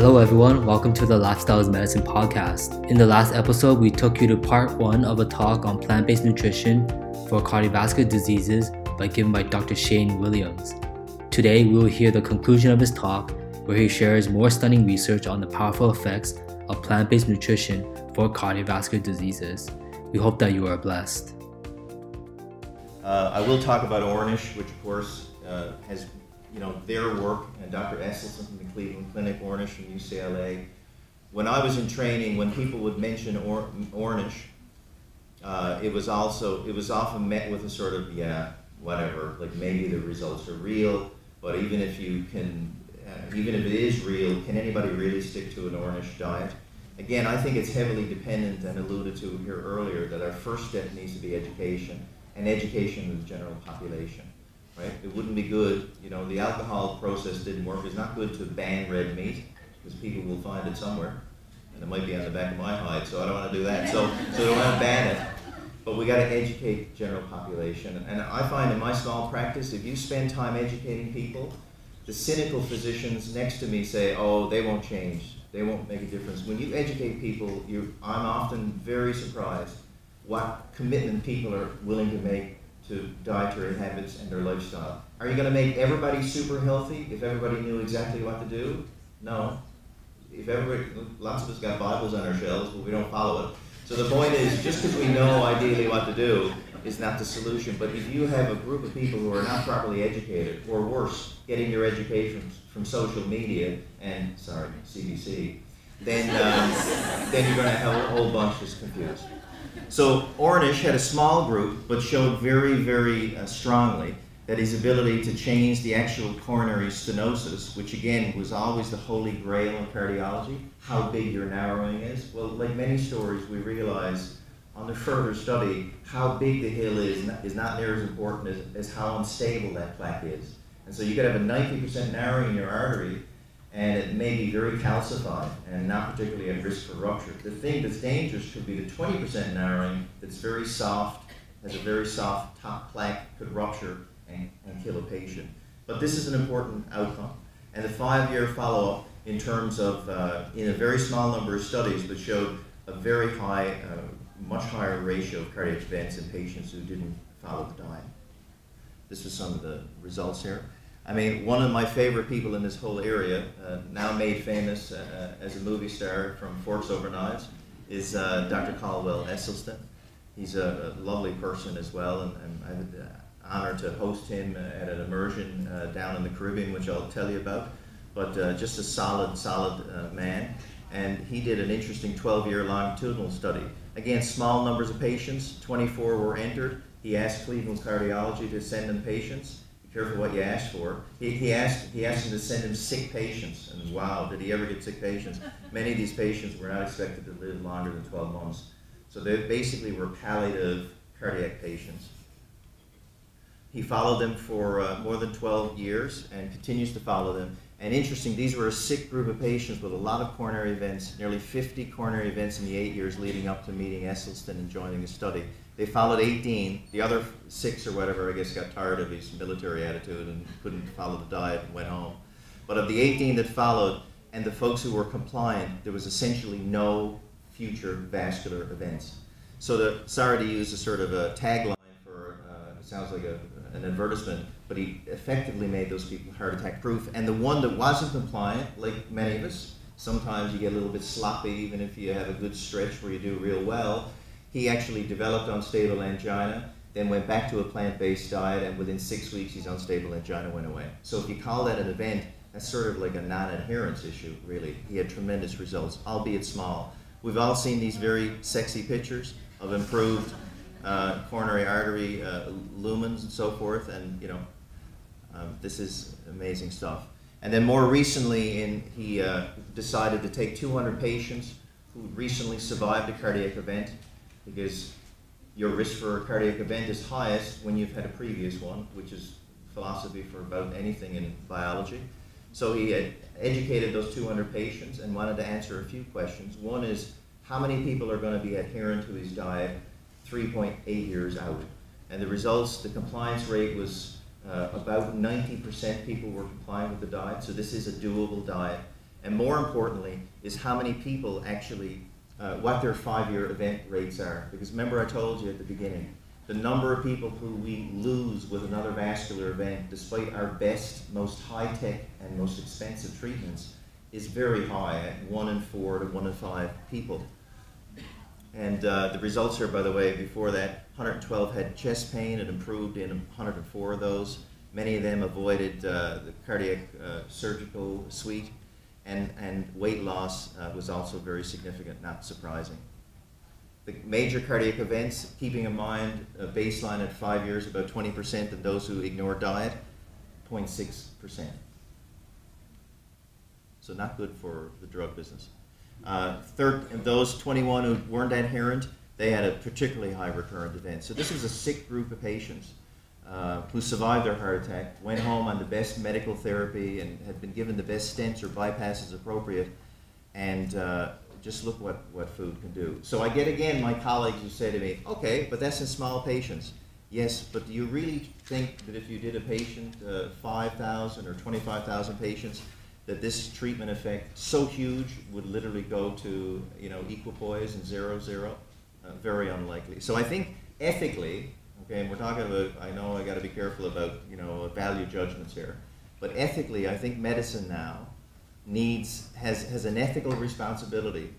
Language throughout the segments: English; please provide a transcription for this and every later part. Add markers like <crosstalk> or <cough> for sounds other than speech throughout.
Hello, everyone. Welcome to the Lifestyles Medicine podcast. In the last episode, we took you to part one of a talk on plant based nutrition for cardiovascular diseases by given by Dr. Shane Williams. Today, we will hear the conclusion of his talk, where he shares more stunning research on the powerful effects of plant based nutrition for cardiovascular diseases. We hope that you are blessed. Uh, I will talk about Ornish, which of course uh, has you know, their work, and Dr. Esselstyn from the Cleveland Clinic, Ornish from UCLA. When I was in training, when people would mention or, Ornish, uh, it was also it was often met with a sort of yeah, whatever, like maybe the results are real, but even if you can, uh, even if it is real, can anybody really stick to an Ornish diet? Again, I think it's heavily dependent and alluded to here earlier that our first step needs to be education and education of the general population right? It wouldn't be good, you know, the alcohol process didn't work. It's not good to ban red meat because people will find it somewhere. And it might be on the back of my hide, so I don't want to do that. So, so don't want to ban it. But we got to educate the general population. And I find in my small practice, if you spend time educating people, the cynical physicians next to me say, oh, they won't change. They won't make a difference. When you educate people, you, I'm often very surprised what commitment people are willing to make to dietary habits and their lifestyle. Are you going to make everybody super healthy if everybody knew exactly what to do? No. If everybody, lots of us got Bibles on our shelves, but we don't follow it. So the point is, just because we know ideally what to do is not the solution. But if you have a group of people who are not properly educated, or worse, getting your education from social media and sorry, CBC, then um, then you're going to have a whole bunch that's confused. So Ornish had a small group, but showed very, very uh, strongly that his ability to change the actual coronary stenosis, which again was always the holy grail in cardiology, how big your narrowing is. Well, like many stories, we realize on the further study, how big the hill is is not near as important as, as how unstable that plaque is. And so you could have a 90% narrowing in your artery, and it may be very calcified and not particularly at risk for rupture. The thing that's dangerous could be the 20% narrowing that's very soft, has a very soft top plaque, could rupture and, and kill a patient. But this is an important outcome. And the five-year follow-up in terms of, uh, in a very small number of studies, but showed a very high, uh, much higher ratio of cardiac events in patients who didn't follow the diet. This was some of the results here. I mean, one of my favorite people in this whole area, uh, now made famous uh, as a movie star from Forks Over Knives, is uh, Dr. Caldwell Esselstyn. He's a, a, lovely person as well, and, and I had the honor to host him at an immersion uh, down in the Caribbean, which I'll tell you about. But uh, just a solid, solid uh, man. And he did an interesting 12 year longitudinal study. Again, small numbers of patients, 24 were entered. He asked Cleveland Cardiology to send them patients careful what you ask for. He, he asked he asked him to send him sick patients, and wow, did he ever get sick patients? <laughs> Many of these patients were not expected to live longer than 12 months. So they basically were palliative cardiac patients. He followed them for uh, more than 12 years and continues to follow them. And interesting, these were a sick group of patients with a lot of coronary events, nearly 50 coronary events in the eight years leading up to meeting Esselstyn and joining the study. They followed 18. The other six or whatever, I guess, got tired of his military attitude and couldn't follow the diet and went home. But of the 18 that followed, and the folks who were compliant, there was essentially no future vascular events. So the, sorry to use a sort of a tagline for, uh, it sounds like a, an advertisement, but he effectively made those people heart attack proof. And the one that wasn't compliant, like many of us, sometimes you get a little bit sloppy even if you have a good stretch where you do real well he actually developed unstable angina, then went back to a plant-based diet, and within six weeks, his unstable angina went away. So if you call that an event, that's sort of like a non-adherence issue, really. He had tremendous results, albeit small. We've all seen these very sexy pictures of improved uh, coronary artery uh, lumens and so forth, and you know, um, this is amazing stuff. And then more recently, in, he uh, decided to take 200 patients who recently survived a cardiac event because your risk for a cardiac event is highest when you've had a previous one, which is philosophy for about anything in biology. So he had educated those 200 patients and wanted to answer a few questions. One is how many people are going to be adherent to his diet 3.8 years out? And the results, the compliance rate was uh, about 90% people were compliant with the diet, so this is a doable diet. and more importantly, is how many people actually, uh, what their five-year event rates are. Because remember I told you at the beginning, the number of people who we lose with another vascular event, despite our best, most high-tech and most expensive treatments, is very high at one in four to one in five people. And uh, the results here, by the way, before that, 112 had chest pain. It improved in 104 of those. Many of them avoided uh, the cardiac uh, surgical suite. And, and weight loss uh, was also very significant, not surprising. The major cardiac events, keeping in mind a baseline at five years, about 20%, and those who ignore diet, 0.6%. So not good for the drug business. Uh, third, those 21 who weren't adherent, they had a particularly high recurrent event. So this was a sick group of patients uh, who survived their heart attack, went home on the best medical therapy, and had been given the best stents or bypasses appropriate, and uh, just look what, what food can do. So I get again my colleagues who say to me, okay, but that's in small patients. Yes, but do you really think that if you did a patient, uh, 5,000 or 25,000 patients, that this treatment effect so huge would literally go to you know equipoise and zero zero? Uh, very unlikely. So I think ethically, okay, and we're talking about. I know I got to be careful about you know value judgments here, but ethically, I think medicine now needs has has an ethical responsibility.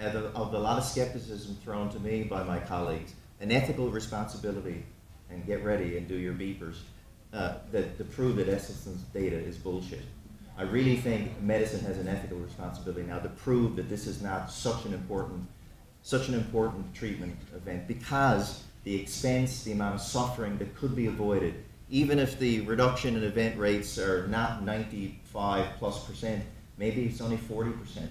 Of, of a lot of skepticism thrown to me by my colleagues, an ethical responsibility, and get ready and do your beepers, uh, that to prove that Esselstyn's data is bullshit. I really think medicine has an ethical responsibility now to prove that this is not such an important, such an important treatment event because the expense, the amount of suffering that could be avoided, even if the reduction in event rates are not 95 plus percent, maybe it's only 40 percent.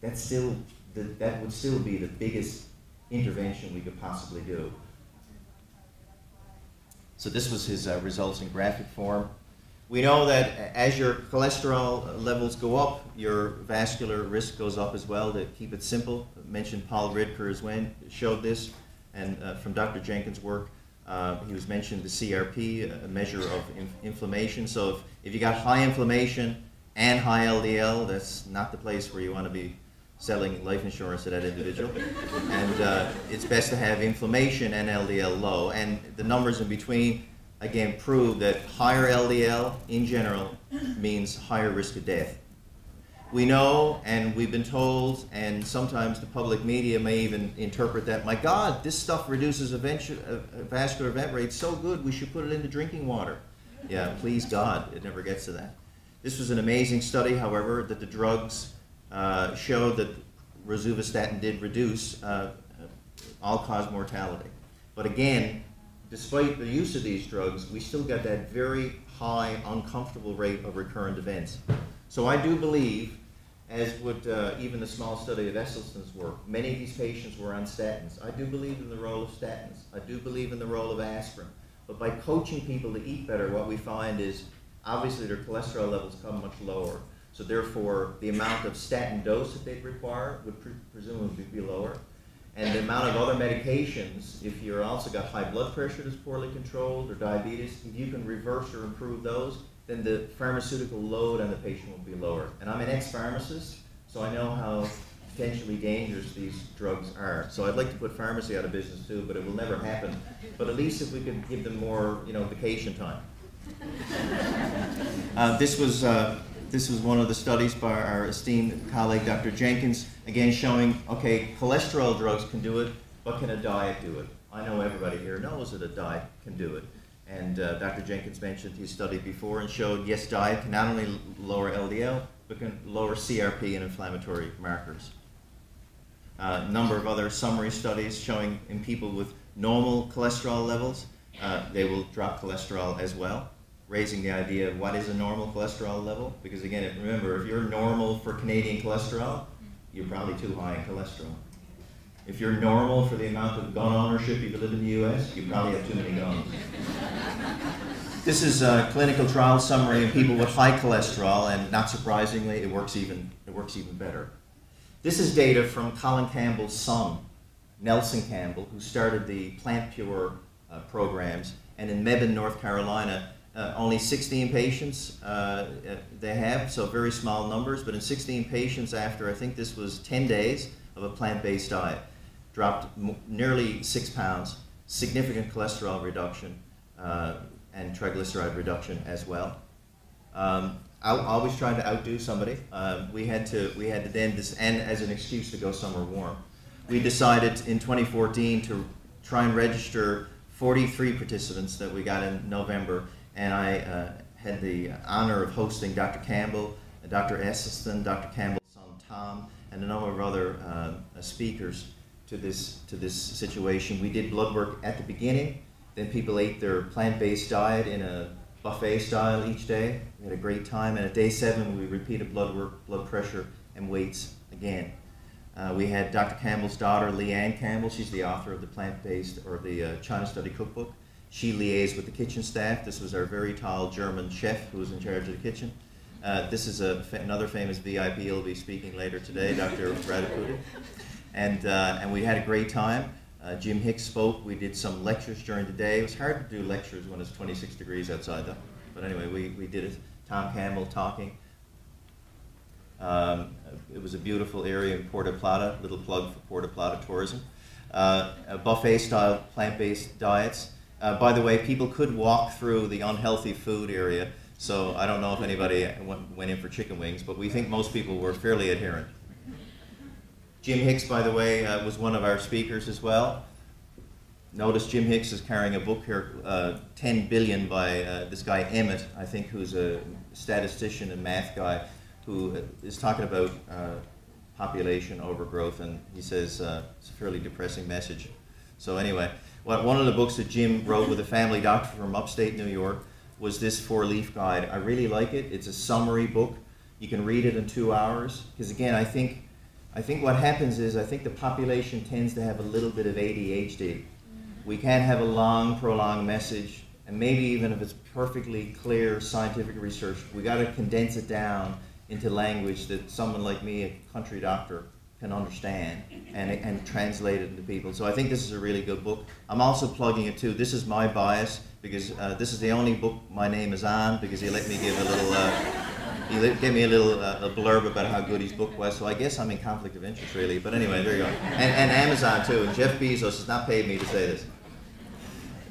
That's still the, that would still be the biggest intervention we could possibly do. So this was his uh, results in graphic form. We know that as your cholesterol levels go up, your vascular risk goes up as well. To keep it simple, I mentioned Paul Ridker as well showed this, and uh, from Dr. Jenkins' work, uh, he was mentioned the CRP, a measure of inf inflammation. So if, if you got high inflammation and high LDL, that's not the place where you want to be selling life insurance to that individual. <laughs> and uh, it's best to have inflammation and LDL low. And the numbers in between again prove that higher LDL in general means higher risk of death. We know, and we've been told, and sometimes the public media may even interpret that, my God, this stuff reduces uh, vascular event rate so good, we should put it into drinking water. Yeah, please God, it never gets to that. This was an amazing study, however, that the drugs uh, showed that rosuvastatin did reduce uh, all-cause mortality. But again, despite the use of these drugs, we still got that very high, uncomfortable rate of recurrent events. So I do believe, as would uh, even the small study of Esselstyn's work, many of these patients were on statins. I do believe in the role of statins. I do believe in the role of aspirin. But by coaching people to eat better, what we find is obviously their cholesterol levels come much lower. So therefore, the amount of statin dose that they'd require would pre presumably be lower and the amount of other medications, if you're also got high blood pressure that's poorly controlled or diabetes, if you can reverse or improve those, then the pharmaceutical load on the patient will be lower. And I'm an ex-pharmacist, so I know how potentially dangerous these drugs are. So I'd like to put pharmacy out of business too, but it will never happen. But at least if we could give them more, you know, vacation time. <laughs> Uh, this was uh, this was one of the studies by our esteemed colleague, Dr. Jenkins, again showing, okay, cholesterol drugs can do it, but can a diet do it? I know everybody here knows that a diet can do it. And uh, Dr. Jenkins mentioned his study before and showed, yes, diet can not only lower LDL, but can lower CRP and inflammatory markers. A uh, number of other summary studies showing in people with normal cholesterol levels, uh, they will drop cholesterol as well raising the idea of what is a normal cholesterol level. Because again, remember, if you're normal for Canadian cholesterol, you're probably too high in cholesterol. If you're normal for the amount of gun ownership you live in the US, you probably have too many guns. this is a clinical trial summary in people with high cholesterol, and not surprisingly, it works even, it works even better. This is data from Colin Campbell's son, Nelson Campbell, who started the Plant Pure uh, programs, and in Mebane, North Carolina, uh, only 16 patients uh, uh, they have, so very small numbers, but in 16 patients after, I think this was 10 days of a plant-based diet, dropped nearly six pounds, significant cholesterol reduction, uh, and triglyceride reduction as well. Um, out, always trying to outdo somebody. Um, we had to we had to then this and as an excuse to go somewhere warm. We decided in 2014 to try and register 43 participants that we got in November, and I uh, had the honor of hosting Dr. Campbell, uh, Dr. Esselstyn, Dr. Campbell's son Tom, and a number of other uh, speakers to this to this situation. We did blood work at the beginning. Then people ate their plant-based diet in a buffet style each day. We had a great time. And at day seven, we repeated blood work, blood pressure, and weights again. Uh, we had Dr. Campbell's daughter, Leanne Campbell. She's the author of the plant-based or the uh, China Study Cookbook. She liaised with the kitchen staff. This was our very tall German chef who was in charge of the kitchen. Uh, this is a, another famous VIP will be speaking later today, Dr. Radaputi. And, uh, and we had a great time. Uh, Jim Hicks spoke. We did some lectures during the day. It was hard to do lectures when it's 26 degrees outside, though. But anyway, we, we did it. Tom Campbell talking. Um, it was a beautiful area in Puerto Plata. Little plug for Puerto Plata tourism. Uh, buffet-style plant-based diets. Uh, by the way, people could walk through the unhealthy food area. So I don't know if anybody went, went in for chicken wings, but we think most people were fairly adherent. Jim Hicks, by the way, uh, was one of our speakers as well. Notice Jim Hicks is carrying a book here, uh, 10 Billion by uh, this guy Emmott, I think, who's a statistician and math guy, who is talking about uh, population overgrowth, and he says uh, it's a fairly depressing message. So anyway, one of the books that Jim wrote with a family doctor from upstate New York was this four-leaf guide. I really like it. It's a summary book. You can read it in two hours, because again, I think I think what happens is I think the population tends to have a little bit of ADHD. We can't have a long, prolonged message, and maybe even if it's perfectly clear scientific research, we got to condense it down into language that someone like me, a country doctor, can understand and, and translate it into people. So I think this is a really good book. I'm also plugging it too. This is my bias because uh, this is the only book my name is on because he let me give a little. Uh, he gave me a little uh, a blurb about how good his book was, so I guess I'm in conflict of interest, really. But anyway, there you go. And, and Amazon, too. And Jeff Bezos has not paid me to say this.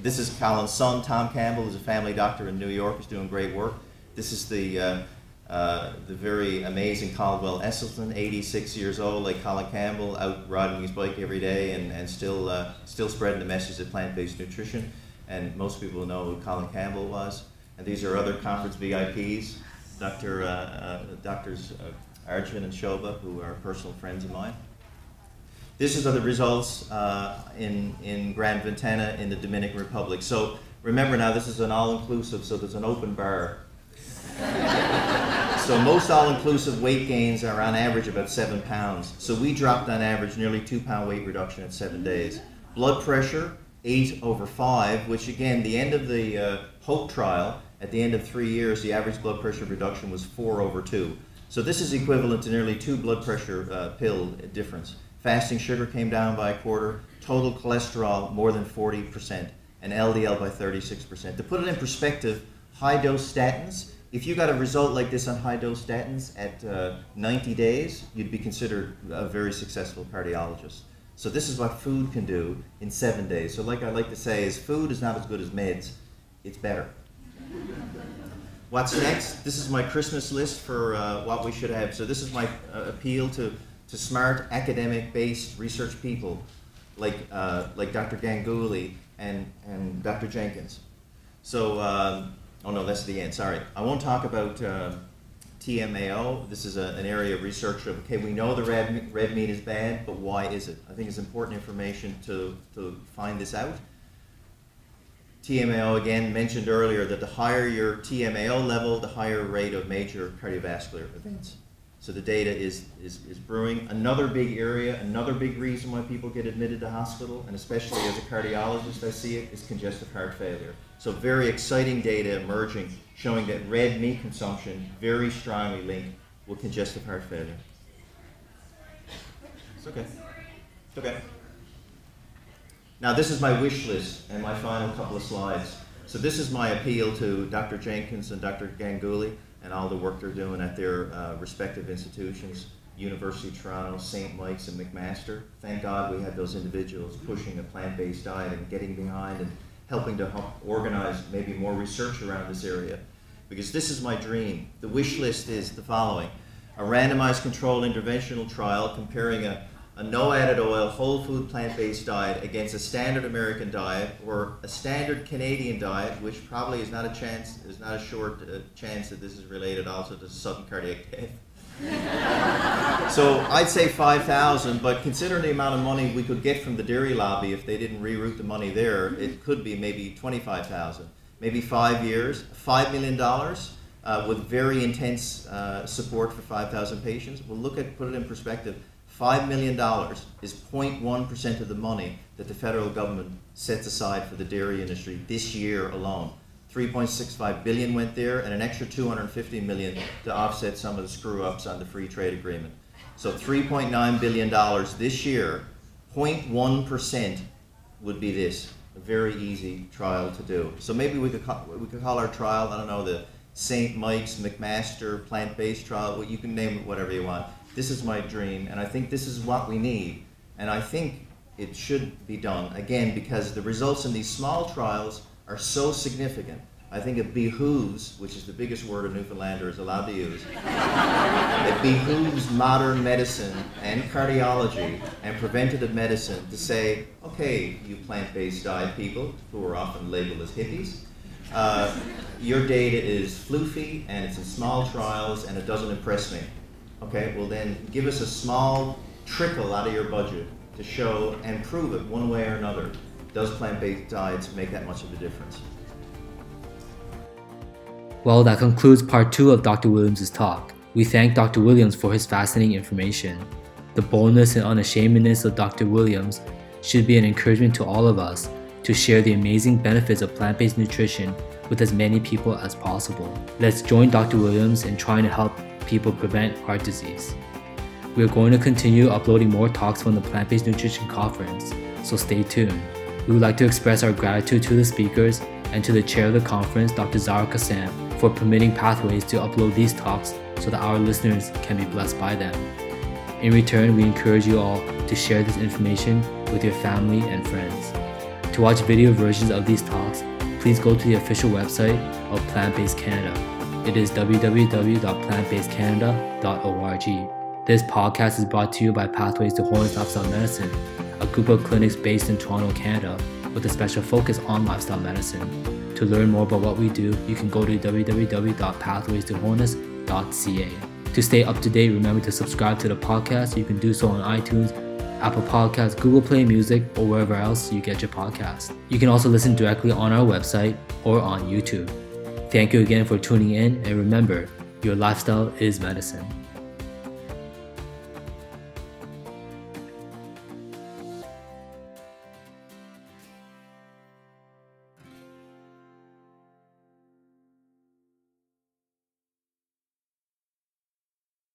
This is Colin's son, Tom Campbell, who's a family doctor in New York. He's doing great work. This is the, uh, uh, the very amazing Caldwell Esselstyn, 86 years old, like Colin Campbell, out riding his bike every day and, and still, uh, still spreading the message of plant-based nutrition. And most people know who Colin Campbell was. And these are other conference VIPs. Dr. Uh, uh, Doctors uh, Arjun and Shoba, who are personal friends of mine. This is the results in, in Grand Ventana in the Dominican Republic. So remember now, this is an all-inclusive, so there's an open bar. <laughs> so most all-inclusive weight gains are on average about seven pounds. So we dropped on average nearly two pound weight reduction in seven days. Blood pressure, eight over five, which again, the end of the uh, HOPE trial, at the end of three years, the average blood pressure reduction was four over two. So this is equivalent to nearly two blood pressure uh, pill difference. Fasting sugar came down by a quarter, total cholesterol more than 40%, and LDL by 36%. To put it in perspective, high dose statins, if you got a result like this on high dose statins at uh, 90 days, you'd be considered a very successful cardiologist. So this is what food can do in seven days. So like I like to say is food is not as good as meds, it's better. What's next? This is my Christmas list for uh, what we should have. So this is my uh, appeal to, to smart academic-based research people like, uh, like Dr. Ganguly and, and Dr. Jenkins. So, um, oh no, that's the end, sorry. I won't talk about uh, TMAO. This is a, an area of research of, okay, we know the red, red meat is bad, but why is it? I think it's important information to, to find this out. TMAO again mentioned earlier that the higher your TMAO level, the higher rate of major cardiovascular events. So the data is, is, is brewing. Another big area, another big reason why people get admitted to hospital, and especially as a cardiologist I see it, is congestive heart failure. So very exciting data emerging showing that red meat consumption very strongly linked with congestive heart failure. It's okay. It's okay. Now this is my wish list and my final couple of slides. So this is my appeal to Dr. Jenkins and Dr. Ganguly and all the work they're doing at their uh, respective institutions, University of Toronto, St. Mike's, and McMaster. Thank God we had those individuals pushing a plant-based diet and getting behind and helping to help organize maybe more research around this area. Because this is my dream. The wish list is the following. A randomized controlled interventional trial comparing a a no added oil, whole food plant based diet against a standard American diet or a standard Canadian diet, which probably is not a chance, is not a short uh, chance that this is related also to sudden cardiac <laughs> death. so I'd say 5,000, but considering the amount of money we could get from the dairy lobby if they didn't reroute the money there, it could be maybe 25,000. Maybe five years, $5 million uh, with very intense uh, support for 5,000 patients. We'll look at, put it in perspective. $5 million is 0.1% of the money that the federal government sets aside for the dairy industry this year alone. 3.65 billion went there and an extra 250 million to offset some of the screw ups on the free trade agreement. So 3.9 billion dollars this year, 0.1% would be this. A very easy trial to do. So maybe we could call, we could call our trial, I don't know, the St. Mike's McMaster plant-based trial. You can name it whatever you want this is my dream, and I think this is what we need. And I think it should be done, again, because the results in these small trials are so significant. I think it behooves, which is the biggest word a Newfoundlander is allowed to use, <laughs> it behooves modern medicine and cardiology and preventative medicine to say, okay, you plant-based diet people who are often labeled as hippies, uh, your data is floofy and it's in small trials and it doesn't impress me. Okay, well then give us a small trickle out of your budget to show and prove it one way or another. Does plant-based diets make that much of a difference? Well, that concludes part two of Dr. Williams' talk. We thank Dr. Williams for his fascinating information. The boldness and unashamedness of Dr. Williams should be an encouragement to all of us to share the amazing benefits of plant based nutrition with as many people as possible. Let's join Dr. Williams in trying to help people prevent heart disease. We are going to continue uploading more talks from the Plant Based Nutrition Conference, so stay tuned. We would like to express our gratitude to the speakers and to the chair of the conference, Dr. Zahra Kassam, for permitting Pathways to upload these talks so that our listeners can be blessed by them. In return, we encourage you all to share this information with your family and friends. To watch video versions of these talks, please go to the official website of Plant Based Canada it is www.plantbasedcanada.org. This podcast is brought to you by Pathways to Wholeness Lifestyle Medicine, a group of clinics based in Toronto, Canada, with a special focus on lifestyle medicine. To learn more about what we do, you can go to www.pathwaystoWholeness.ca. To stay up to date, remember to subscribe to the podcast. You can do so on iTunes, Apple Podcasts, Google Play Music, or wherever else you get your podcast. You can also listen directly on our website or on YouTube. Thank you again for tuning in, and remember, your lifestyle is medicine.